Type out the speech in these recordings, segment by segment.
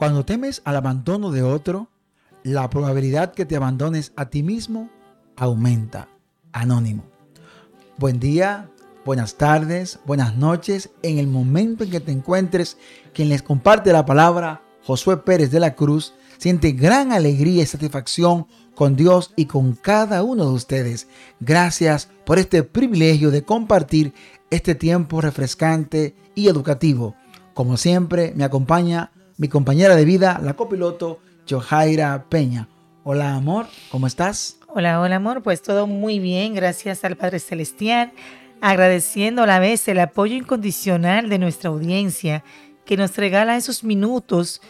Cuando temes al abandono de otro, la probabilidad que te abandones a ti mismo aumenta. Anónimo. Buen día, buenas tardes, buenas noches. En el momento en que te encuentres, quien les comparte la palabra, Josué Pérez de la Cruz, siente gran alegría y satisfacción con Dios y con cada uno de ustedes. Gracias por este privilegio de compartir este tiempo refrescante y educativo. Como siempre, me acompaña mi compañera de vida, la copiloto Johaira Peña. Hola amor, ¿cómo estás? Hola, hola amor, pues todo muy bien, gracias al Padre Celestial, agradeciendo a la vez el apoyo incondicional de nuestra audiencia que nos regala esos minutos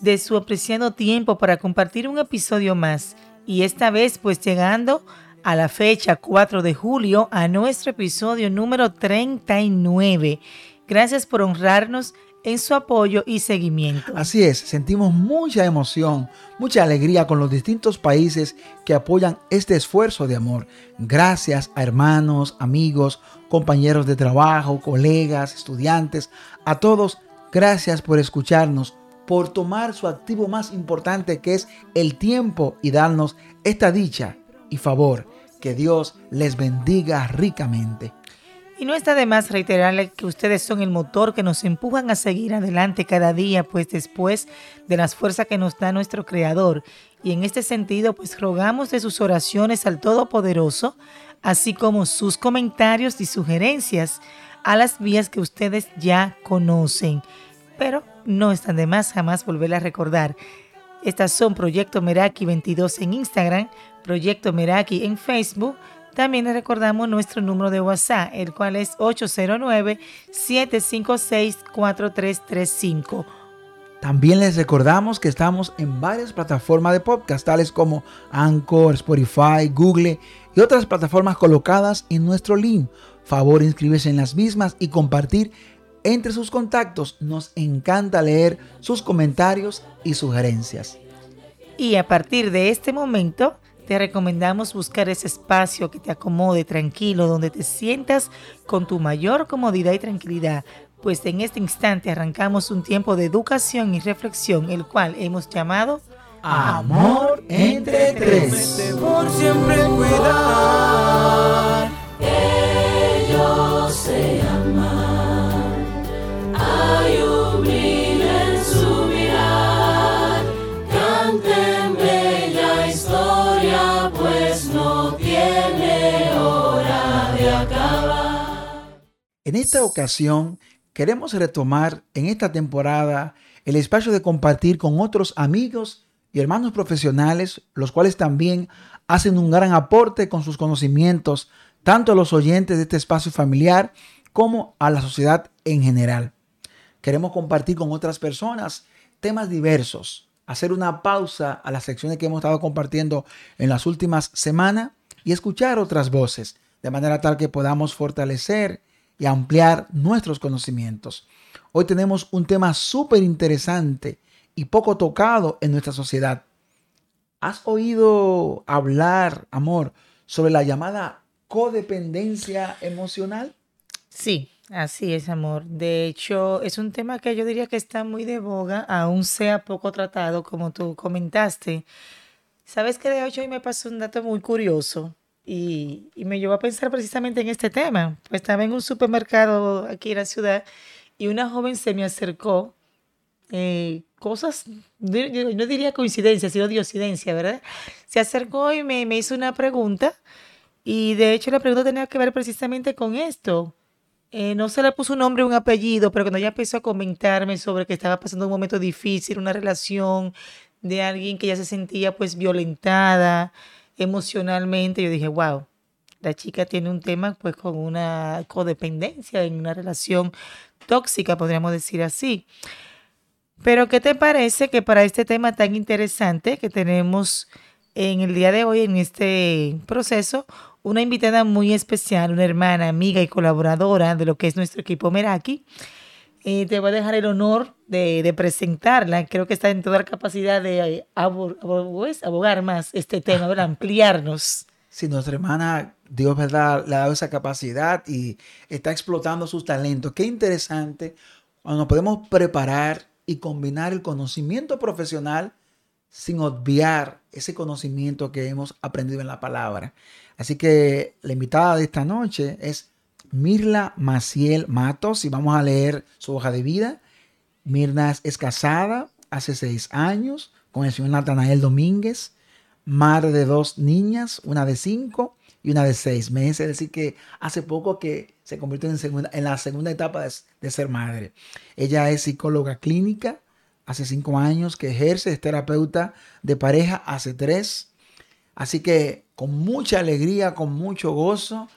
de su apreciado tiempo para compartir un episodio más y esta vez pues llegando a la fecha 4 de julio a nuestro episodio número 39. Gracias por honrarnos en su apoyo y seguimiento. Así es, sentimos mucha emoción, mucha alegría con los distintos países que apoyan este esfuerzo de amor. Gracias a hermanos, amigos, compañeros de trabajo, colegas, estudiantes, a todos, gracias por escucharnos, por tomar su activo más importante que es el tiempo y darnos esta dicha y favor. Que Dios les bendiga ricamente. Y no está de más reiterarle que ustedes son el motor que nos empujan a seguir adelante cada día, pues después de las fuerzas que nos da nuestro Creador. Y en este sentido, pues rogamos de sus oraciones al Todopoderoso, así como sus comentarios y sugerencias a las vías que ustedes ya conocen. Pero no están de más jamás volver a recordar. Estas son Proyecto Meraki 22 en Instagram, Proyecto Meraki en Facebook, también les recordamos nuestro número de WhatsApp, el cual es 809-756-4335. También les recordamos que estamos en varias plataformas de podcast, tales como Anchor, Spotify, Google y otras plataformas colocadas en nuestro link. Favor inscribirse en las mismas y compartir entre sus contactos. Nos encanta leer sus comentarios y sugerencias. Y a partir de este momento te recomendamos buscar ese espacio que te acomode tranquilo, donde te sientas con tu mayor comodidad y tranquilidad, pues en este instante arrancamos un tiempo de educación y reflexión, el cual hemos llamado Amor entre tres. Por siempre cuidar, ellos En esta ocasión queremos retomar en esta temporada el espacio de compartir con otros amigos y hermanos profesionales, los cuales también hacen un gran aporte con sus conocimientos, tanto a los oyentes de este espacio familiar como a la sociedad en general. Queremos compartir con otras personas temas diversos, hacer una pausa a las secciones que hemos estado compartiendo en las últimas semanas y escuchar otras voces, de manera tal que podamos fortalecer y ampliar nuestros conocimientos. Hoy tenemos un tema súper interesante y poco tocado en nuestra sociedad. ¿Has oído hablar, amor, sobre la llamada codependencia emocional? Sí, así es, amor. De hecho, es un tema que yo diría que está muy de boga, aún sea poco tratado, como tú comentaste. ¿Sabes que de hecho hoy me pasó un dato muy curioso? Y, me llevó a pensar precisamente en este tema. Pues estaba en un supermercado aquí en la ciudad y una joven se me acercó. Eh, cosas, no diría coincidencia, sino diosidencia, ¿verdad? Se acercó y me, me hizo una pregunta y de hecho la pregunta tenía que ver precisamente con esto. Eh, no se le puso un nombre un apellido, pero cuando ella empezó a comentarme sobre que estaba pasando un momento difícil, una relación de alguien que ya se sentía pues violentada, emocionalmente, yo dije, wow, la chica tiene un tema pues con una codependencia en una relación tóxica, podríamos decir así. Pero ¿qué te parece que para este tema tan interesante que tenemos en el día de hoy, en este proceso, una invitada muy especial, una hermana, amiga y colaboradora de lo que es nuestro equipo Meraki? Eh, te voy a dejar el honor de, presentarla. Creo que está en toda la capacidad de abogar más este tema, de ampliarnos. Sí, nuestra hermana, Dios ¿verdad? le ha dado esa capacidad y está explotando sus talentos. Qué interesante cuando nos podemos preparar y combinar el conocimiento profesional sin obviar ese conocimiento que hemos aprendido en la palabra. Así que la invitada de esta noche es Mirla Maciel Matos y vamos a leer su hoja de vida. Mirna es casada hace seis años con el señor Natanael Domínguez, madre de dos niñas, una de cinco y una de seis meses. Es decir, que hace poco que se convirtió en, segunda, en la segunda etapa de, de ser madre. Ella es psicóloga clínica, hace cinco años que ejerce, es terapeuta de pareja hace tres. Así que con mucha alegría, con mucho gozo,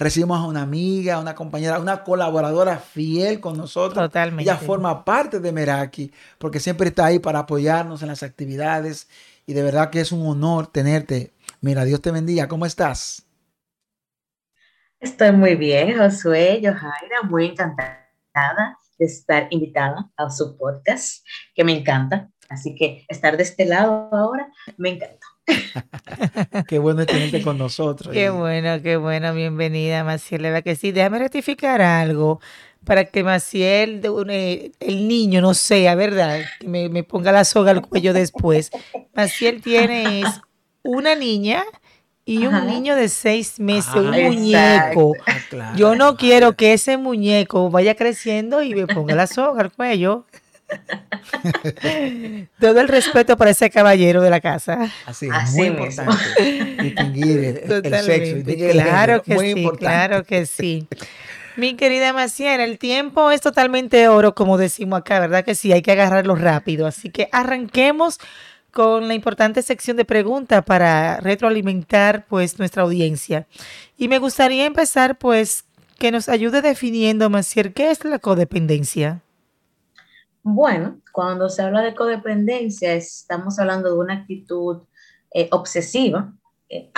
recibimos a una amiga, una compañera, una colaboradora fiel con nosotros. Totalmente. Ella forma parte de Meraki porque siempre está ahí para apoyarnos en las actividades y de verdad que es un honor tenerte. Mira, Dios te bendiga. ¿Cómo estás? Estoy muy bien, Josué, Johaira, muy encantada de estar invitada a su podcast, que me encanta. Así que estar de este lado ahora me encanta. qué bueno tenerte con nosotros. Qué bueno, qué bueno. Bienvenida, Maciel. La verdad que sí. Déjame rectificar algo para que Maciel, eh, el niño, no sea, ¿verdad? Que me, ponga la soga al cuello después. Maciel tiene una niña y un niño de seis meses, un muñeco. Ah, Yo no quiero que ese muñeco vaya creciendo y me ponga la soga al cuello. Todo el respeto para ese caballero de la casa. Así es, muy importante. Distinguir el, sexo. claro que sí, claro que sí. Mi querida Maciel, el tiempo es totalmente oro, como decimos acá, ¿verdad? Que sí, hay que agarrarlo rápido. Así que arranquemos con la importante sección de preguntas para retroalimentar pues nuestra audiencia. Y me gustaría empezar pues que nos ayude definiendo, Maciel, ¿qué es la codependencia? Bueno, cuando se habla de codependencia, estamos hablando de una actitud eh, obsesiva eh,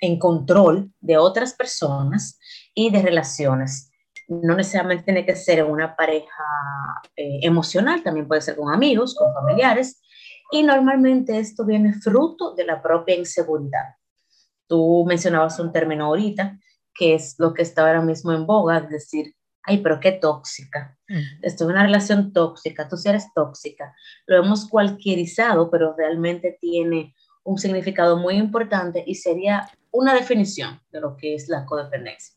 en control de otras personas y de relaciones. No necesariamente tiene que ser una pareja eh, emocional, también puede ser con amigos, con familiares, y normalmente esto viene fruto de la propia inseguridad. Tú mencionabas un término ahorita, que es lo que está ahora mismo en boga, es decir, ay, pero qué tóxica. Estoy en una relación tóxica, tú sí eres tóxica. Lo hemos cualquierizado, pero realmente tiene un significado muy importante y sería una definición de lo que es la codependencia.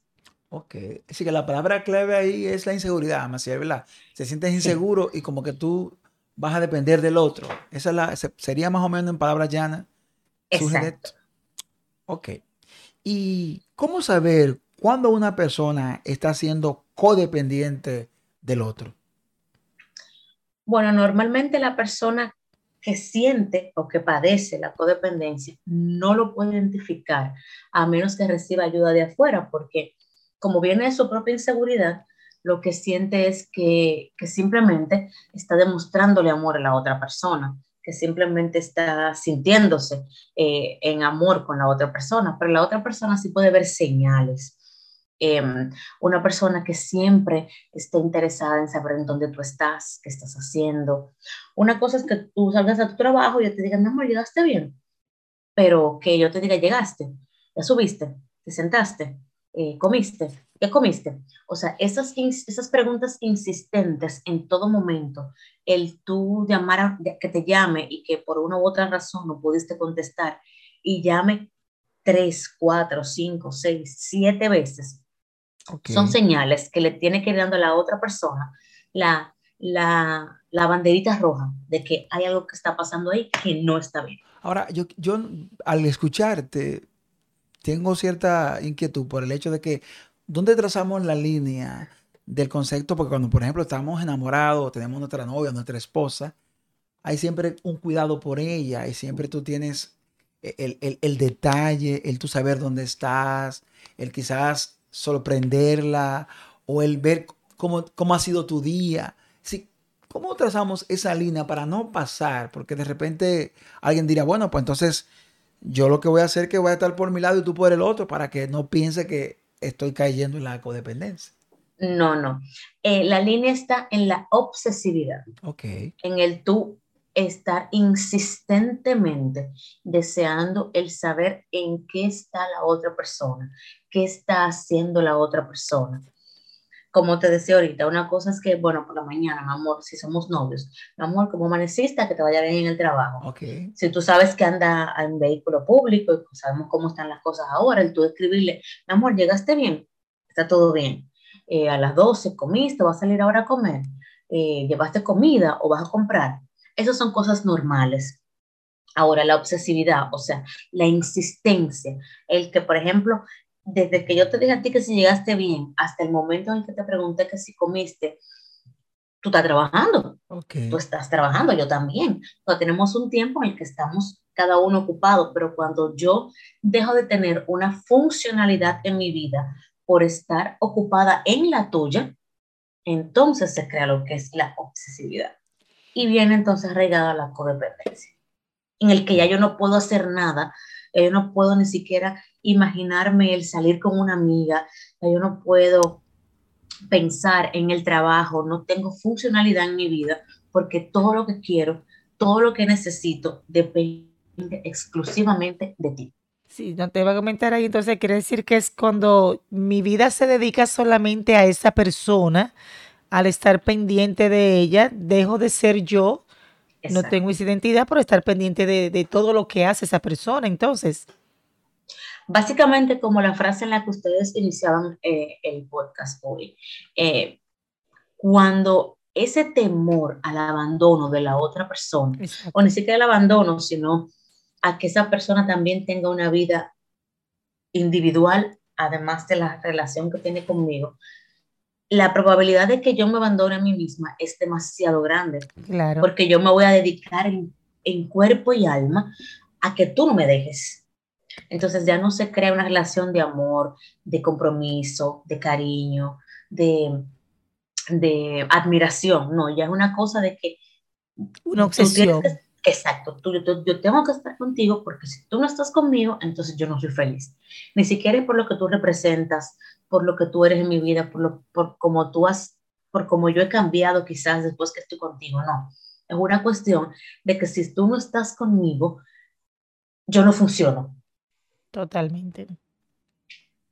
Ok, así que la palabra clave ahí es la inseguridad, Maciel, ¿verdad? Se sientes inseguro y como que tú vas a depender del otro. Esa es la, sería más o menos en palabras llanas. Exacto. Ok. ¿Y cómo saber cuándo una persona está siendo codependiente del otro? Bueno, normalmente la persona que siente o que padece la codependencia no lo puede identificar a menos que reciba ayuda de afuera, porque como viene de su propia inseguridad, lo que siente es que, simplemente está demostrándole amor a la otra persona, que simplemente está sintiéndose eh, en amor con la otra persona, pero la otra persona sí puede ver señales. Em, una persona que siempre está interesada en saber en dónde tú estás, qué estás haciendo. Una cosa es que tú salgas a tu trabajo y te digan, amor, llegaste bien, pero que yo te diga, llegaste, ya subiste, te sentaste, eh, comiste, ¿qué comiste? O sea, esas, esas preguntas insistentes en todo momento, el tú llamar, a, que te llame y que por una u otra razón no pudiste contestar y llame tres, cuatro, cinco, seis, siete veces, son señales que le tiene que ir dando a la otra persona la, la, la, banderita roja de que hay algo que está pasando ahí que no está bien. Ahora, yo, yo al escucharte, tengo cierta inquietud por el hecho de que, ¿dónde trazamos la línea del concepto? Porque cuando, por ejemplo, estamos enamorados, tenemos nuestra novia, nuestra esposa, hay siempre un cuidado por ella y siempre tú tienes el, el, el detalle, el tú saber dónde estás, el quizás sorprenderla o el ver cómo, cómo ha sido tu día. Sí, ¿Cómo trazamos esa línea para no pasar? Porque de repente alguien dirá, bueno, pues entonces yo lo que voy a hacer es que voy a estar por mi lado y tú por el otro para que no piense que estoy cayendo en la codependencia. No, no. Eh, la línea está en la obsesividad. Ok. En el tú estar insistentemente deseando el saber en qué está la otra persona, qué está haciendo la otra persona. como te decía ahorita, una cosa es que, bueno, por la mañana, mi amor, si somos novios, mi amor, como amanecista, que te vaya bien en el trabajo. Ok. Si tú sabes que anda en vehículo público y sabemos cómo están las cosas ahora, el tú escribirle, mi amor, ¿llegaste bien? Está todo bien. Eh, a las 12 comiste, vas a salir ahora a comer, eh, llevaste comida o vas a comprar. Esas son cosas normales. Ahora, la obsesividad, o sea, la insistencia, el que, por ejemplo, desde que yo te dije a ti que si llegaste bien hasta el momento en que te pregunté que si comiste, tú estás trabajando. Ok. Tú estás trabajando, yo también. O tenemos un tiempo en el que estamos cada uno ocupado, pero cuando yo dejo de tener una funcionalidad en mi vida por estar ocupada en la tuya, entonces se crea lo que es la obsesividad. Y viene entonces arraigada la codependencia, en el que ya yo no puedo hacer nada, yo no puedo ni siquiera imaginarme el salir con una amiga, yo no puedo pensar en el trabajo, no tengo funcionalidad en mi vida, porque todo lo que quiero, todo lo que necesito depende exclusivamente de ti. Sí, no te iba a comentar ahí, entonces quiere decir que es cuando mi vida se dedica solamente a esa persona, al estar pendiente de ella, dejo de ser yo, no tengo esa identidad por estar pendiente de, de todo lo que hace esa persona, entonces. Básicamente como la frase en la que ustedes iniciaban eh, el podcast hoy, eh, cuando ese temor al abandono de la otra persona, Exacto. o ni siquiera el abandono, sino a que esa persona también tenga una vida individual, además de la relación que tiene conmigo, la probabilidad de que yo me abandone a mí misma es demasiado grande, Claro. porque yo me voy a dedicar en, en cuerpo y alma a que tú no me dejes. Entonces ya no se crea una relación de amor, de compromiso, de cariño, de, de admiración. No, ya es una cosa de que Una tú tienes obsesión. Exacto, tú, yo, yo tengo que estar contigo porque si tú no estás conmigo, entonces yo no soy feliz. Ni siquiera es por lo que tú representas, por lo que tú eres en mi vida, por, lo, por como tú has, por como yo he cambiado quizás después que estoy contigo, no. Es una cuestión de que si tú no estás conmigo, yo no funciono. Totalmente.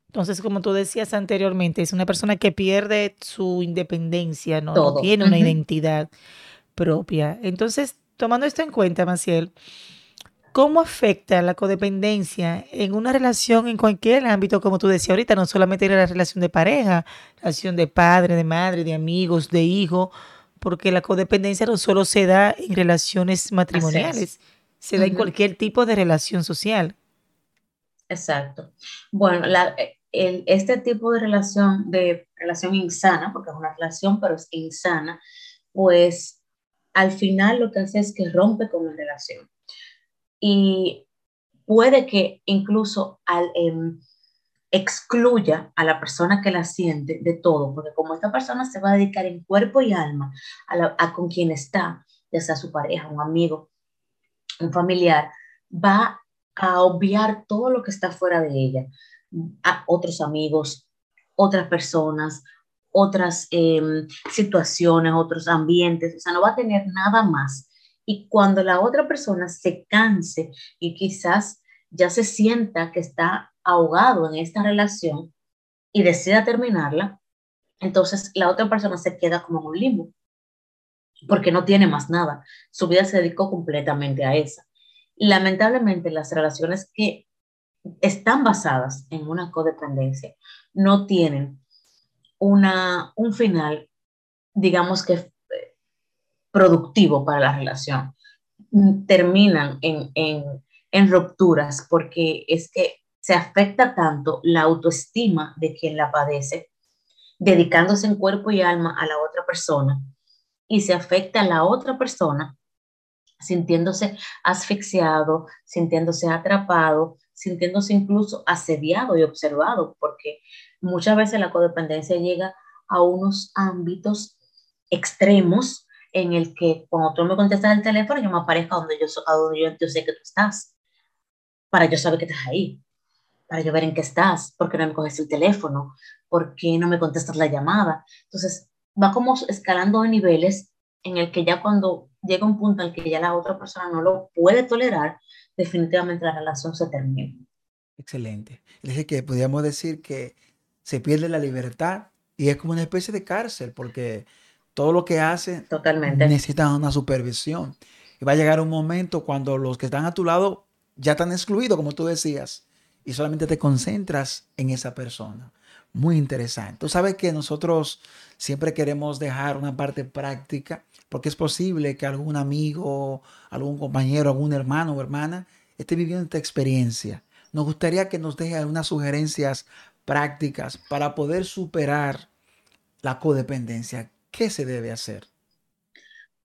Entonces, como tú decías anteriormente, es una persona que pierde su independencia, ¿no? No tiene una Ujú. identidad propia. Entonces, tomando esto en cuenta, Maciel, ¿cómo afecta la codependencia en una relación en cualquier ámbito, como tú decías ahorita, no solamente en la relación de pareja, relación de padre, de madre, de amigos, de hijo, porque la codependencia no solo se da en relaciones matrimoniales, se da en cualquier tipo de relación social. Exacto. Bueno, la, el- este tipo de relación, de relación insana, porque es una relación, pero es insana, pues al final lo que hace es que rompe con la relación. Y puede que incluso al, em, excluya a la persona que la siente de todo, porque como esta persona se va a dedicar en cuerpo y alma a, a con quien está, ya sea su pareja, un amigo, un familiar, va a obviar todo lo que está fuera de ella, a otros amigos, otras personas, otras em, situaciones, otros ambientes, o sea, no va a tener nada más. Y cuando la otra persona se canse y quizás ya se sienta que está ahogado en esta relación y decida terminarla, entonces la otra persona se queda como en un limbo, porque no tiene más nada. Su vida se dedicó completamente a esa. Lamentablemente, las relaciones que están basadas en una codependencia no tienen una, un final, digamos que eh, productivo para la relación. Terminan en, en, en rupturas porque es que se afecta tanto la autoestima de quien la padece, dedicándose en cuerpo y alma a la otra persona, y se afecta a la otra persona sintiéndose asfixiado, sintiéndose atrapado, sintiéndose incluso asediado y observado, porque muchas veces la codependencia llega a unos ámbitos extremos en el que cuando tú me contestas el teléfono, yo me aparezco donde yo, sé que tú estás, para yo saber que estás ahí, para yo ver en qué estás, por qué no me coges el teléfono, por qué no me contestas la llamada. Entonces, va como escalando de niveles en el que ya cuando llega un punto en el que ya la otra persona no lo puede tolerar, definitivamente la relación se termina. Excelente. Es que podríamos decir que se pierde la libertad Y es como una especie de cárcel porque todo lo que hace Totalmente. necesita una supervisión. Y va a llegar un momento cuando los que están a tu lado ya están excluidos, como tú decías, y solamente te concentras en esa persona. Muy interesante. Tú sabes que nosotros siempre queremos dejar una parte práctica, porque es posible que algún amigo, algún compañero, algún hermano o hermana esté viviendo esta experiencia. Nos gustaría que nos deje algunas sugerencias prácticas para poder superar la codependencia. ¿Qué se debe hacer?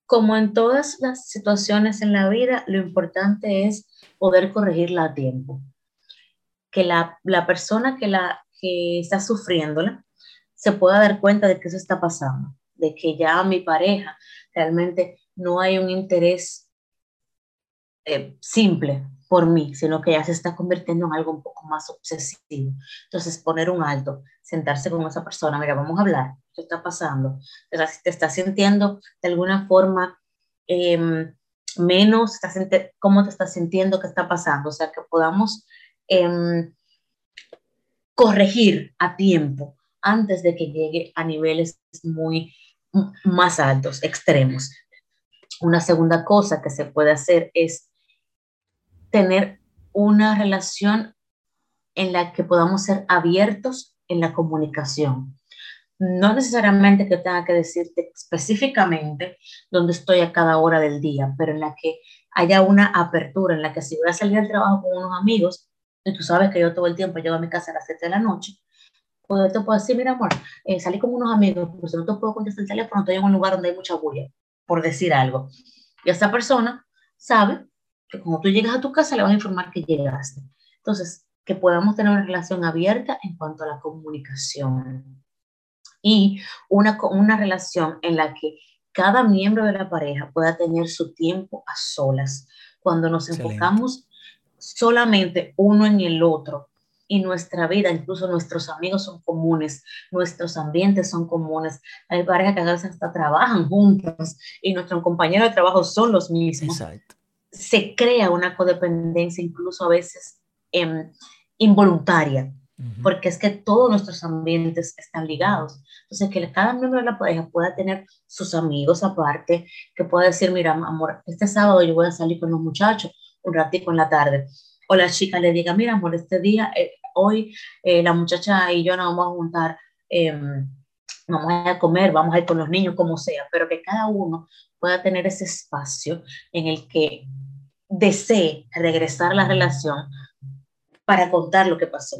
Como en todas las situaciones en la vida, lo importante es poder corregirla a tiempo. Que la, persona que, la, que está sufriéndola se pueda dar cuenta de que eso está pasando, de que ya mi pareja realmente no hay un interés eh, simple por mí, sino que ya se está convirtiendo en algo un poco más obsesivo. Entonces, poner un alto, sentarse con esa persona, mira, vamos a hablar, ¿qué está pasando? Si te estás sintiendo de alguna forma em, menos, cómo te estás sintiendo, qué está pasando, o sea, que podamos em, corregir a tiempo antes de que llegue a niveles muy más altos, extremos. Una segunda cosa que se puede hacer es tener una relación en la que podamos ser abiertos en la comunicación. No necesariamente que tenga que decirte específicamente dónde estoy a cada hora del día, pero en la que haya una apertura, en la que si voy a salir al trabajo con unos amigos, y tú sabes que yo todo el tiempo llego a mi casa a las 7 de la noche, pues te puedo decir, mira amor, eh, salí con unos amigos, pues no te puedo contestar el teléfono, estoy en un lugar donde hay mucha bulla, por decir algo. Y esa persona sabe que como tú llegas a tu casa le vas a informar que llegaste. Entonces, que podamos tener una relación abierta en cuanto a la comunicación y una, una relación en la que cada miembro de la pareja pueda tener su tiempo a solas. Cuando nos enfocamos solamente uno en el otro y nuestra vida, incluso nuestros amigos son comunes, nuestros ambientes son comunes. Hay parejas que a veces hasta trabajan juntos y nuestros compañeros de trabajo son los mismos. Exacto se crea una codependencia incluso a veces em, involuntaria, porque es que todos nuestros ambientes están ligados. Entonces, que cada miembro de la pareja pueda tener sus amigos aparte, que pueda decir, mira, amor, este sábado yo voy a salir con los muchachos un ratito en la tarde. O la chica le diga, mira, amor, este día, eh, hoy eh, la muchacha y yo nos vamos a juntar, em, vamos a comer, vamos a ir con los niños, como sea, pero que cada uno pueda tener ese espacio en el que desee regresar a la relación para contar lo que pasó,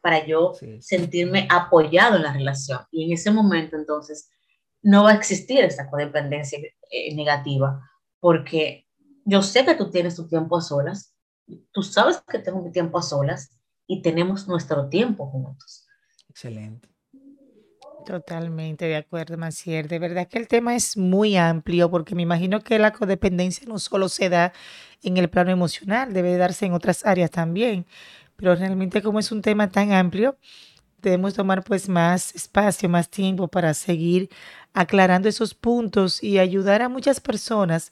para yo sentirme apoyado en la relación. Y en ese momento entonces no va a existir esa codependencia eh, negativa, porque yo sé que tú tienes tu tiempo a solas, tú sabes que tengo mi tiempo a solas y tenemos nuestro tiempo juntos. Excelente. Totalmente de acuerdo, Macier. De verdad que el tema es muy amplio porque me imagino que la codependencia no solo se da en el plano emocional, debe darse en otras áreas también. Pero realmente como es un tema tan amplio, debemos tomar pues más espacio, más tiempo para seguir aclarando esos puntos y ayudar a muchas personas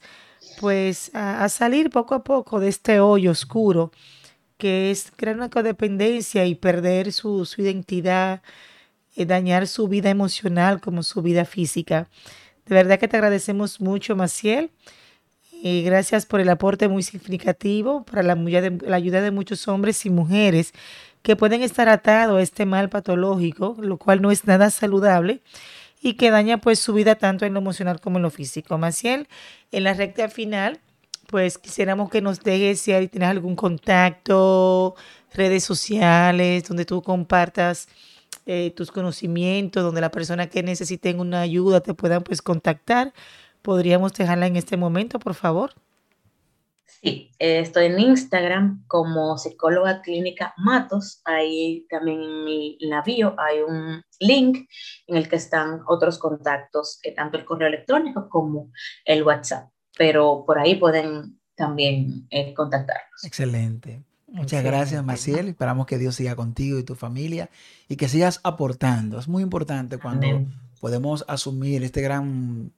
pues a, salir poco a poco de este hoyo oscuro que es crear una codependencia y perder su, su identidad eh, dañar su vida emocional como su vida física. De verdad que te agradecemos mucho, Maciel. Y gracias por el aporte muy significativo para la, la ayuda de muchos hombres y mujeres que pueden estar atados a este mal patológico, lo cual no es nada saludable y que daña pues su vida tanto en lo emocional como en lo físico. Maciel, en la recta final, pues quisiéramos que nos dejes si tienes algún contacto, redes sociales, donde tú compartas eh, tus conocimientos, donde la persona que necesiten una ayuda te puedan pues contactar. ¿Podríamos dejarla en este momento, por favor? Sí, eh, estoy en Instagram como psicóloga clínica Matos. Ahí también en, la bio hay un link en el que están otros contactos, eh, tanto el correo electrónico como el WhatsApp. Pero por ahí pueden también contactarnos. Excelente. Muchas gracias, Maciel. Esperamos que Dios siga contigo y tu familia y que sigas aportando. Es muy importante cuando podemos asumir este gran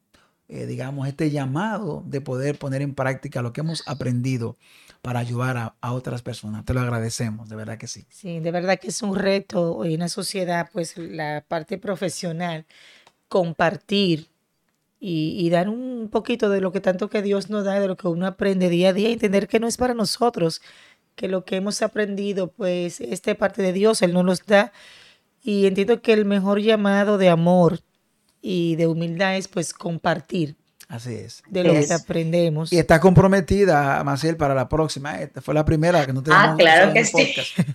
eh, digamos, este llamado de poder poner en práctica lo que hemos aprendido para ayudar a, a, otras personas. Te lo agradecemos, de verdad que sí. Sí, de verdad que es un reto en una sociedad, pues la parte profesional, compartir y, y, dar un poquito de lo que tanto que Dios nos da, de lo que uno aprende día a día, entender que no es para nosotros, que lo que hemos aprendido, pues, esta parte de Dios, Él no nos da. Y entiendo que el mejor llamado de amor y de humildad es, pues, compartir. Así es. De lo es. que aprendemos. Y está comprometida, Maciel, para la próxima. Esta fue la primera que no tenemos ah, claro que sí.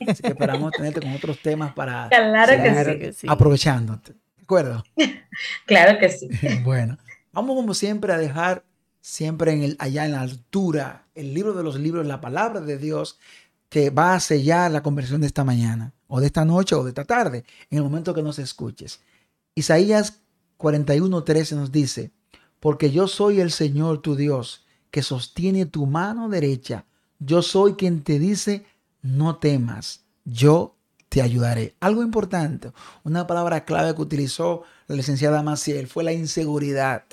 Así que esperamos tenerte con otros temas para claro que, sí. que sí. aprovechándote. ¿De acuerdo? claro que sí. bueno, vamos como siempre a dejar siempre en el, allá en la altura, el libro de los libros, la palabra de Dios, que va a sellar la conversión de esta mañana, o de esta noche, o de esta tarde, en el momento que nos escuches. Isaías 41:13 nos dice, porque yo soy el Señor tu Dios, que sostiene tu mano derecha. Yo soy quien te dice, no temas, yo te ayudaré. Algo importante, una palabra clave que utilizó la licenciada Maciel fue la inseguridad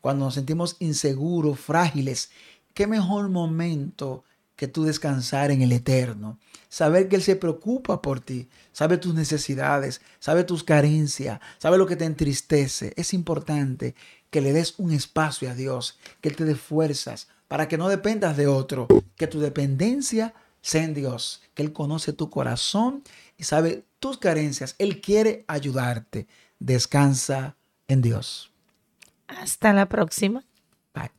cuando nos sentimos inseguros, frágiles, qué mejor momento que tú descansar en el eterno. Saber que Él se preocupa por ti, sabe tus necesidades, sabe tus carencias, sabe lo que te entristece. Es importante que le des un espacio a Dios, que Él te dé fuerzas para que no dependas de otro, que tu dependencia sea en Dios, que Él conoce tu corazón y sabe tus carencias. Él quiere ayudarte. Descansa en Dios. Hasta la próxima. Bye.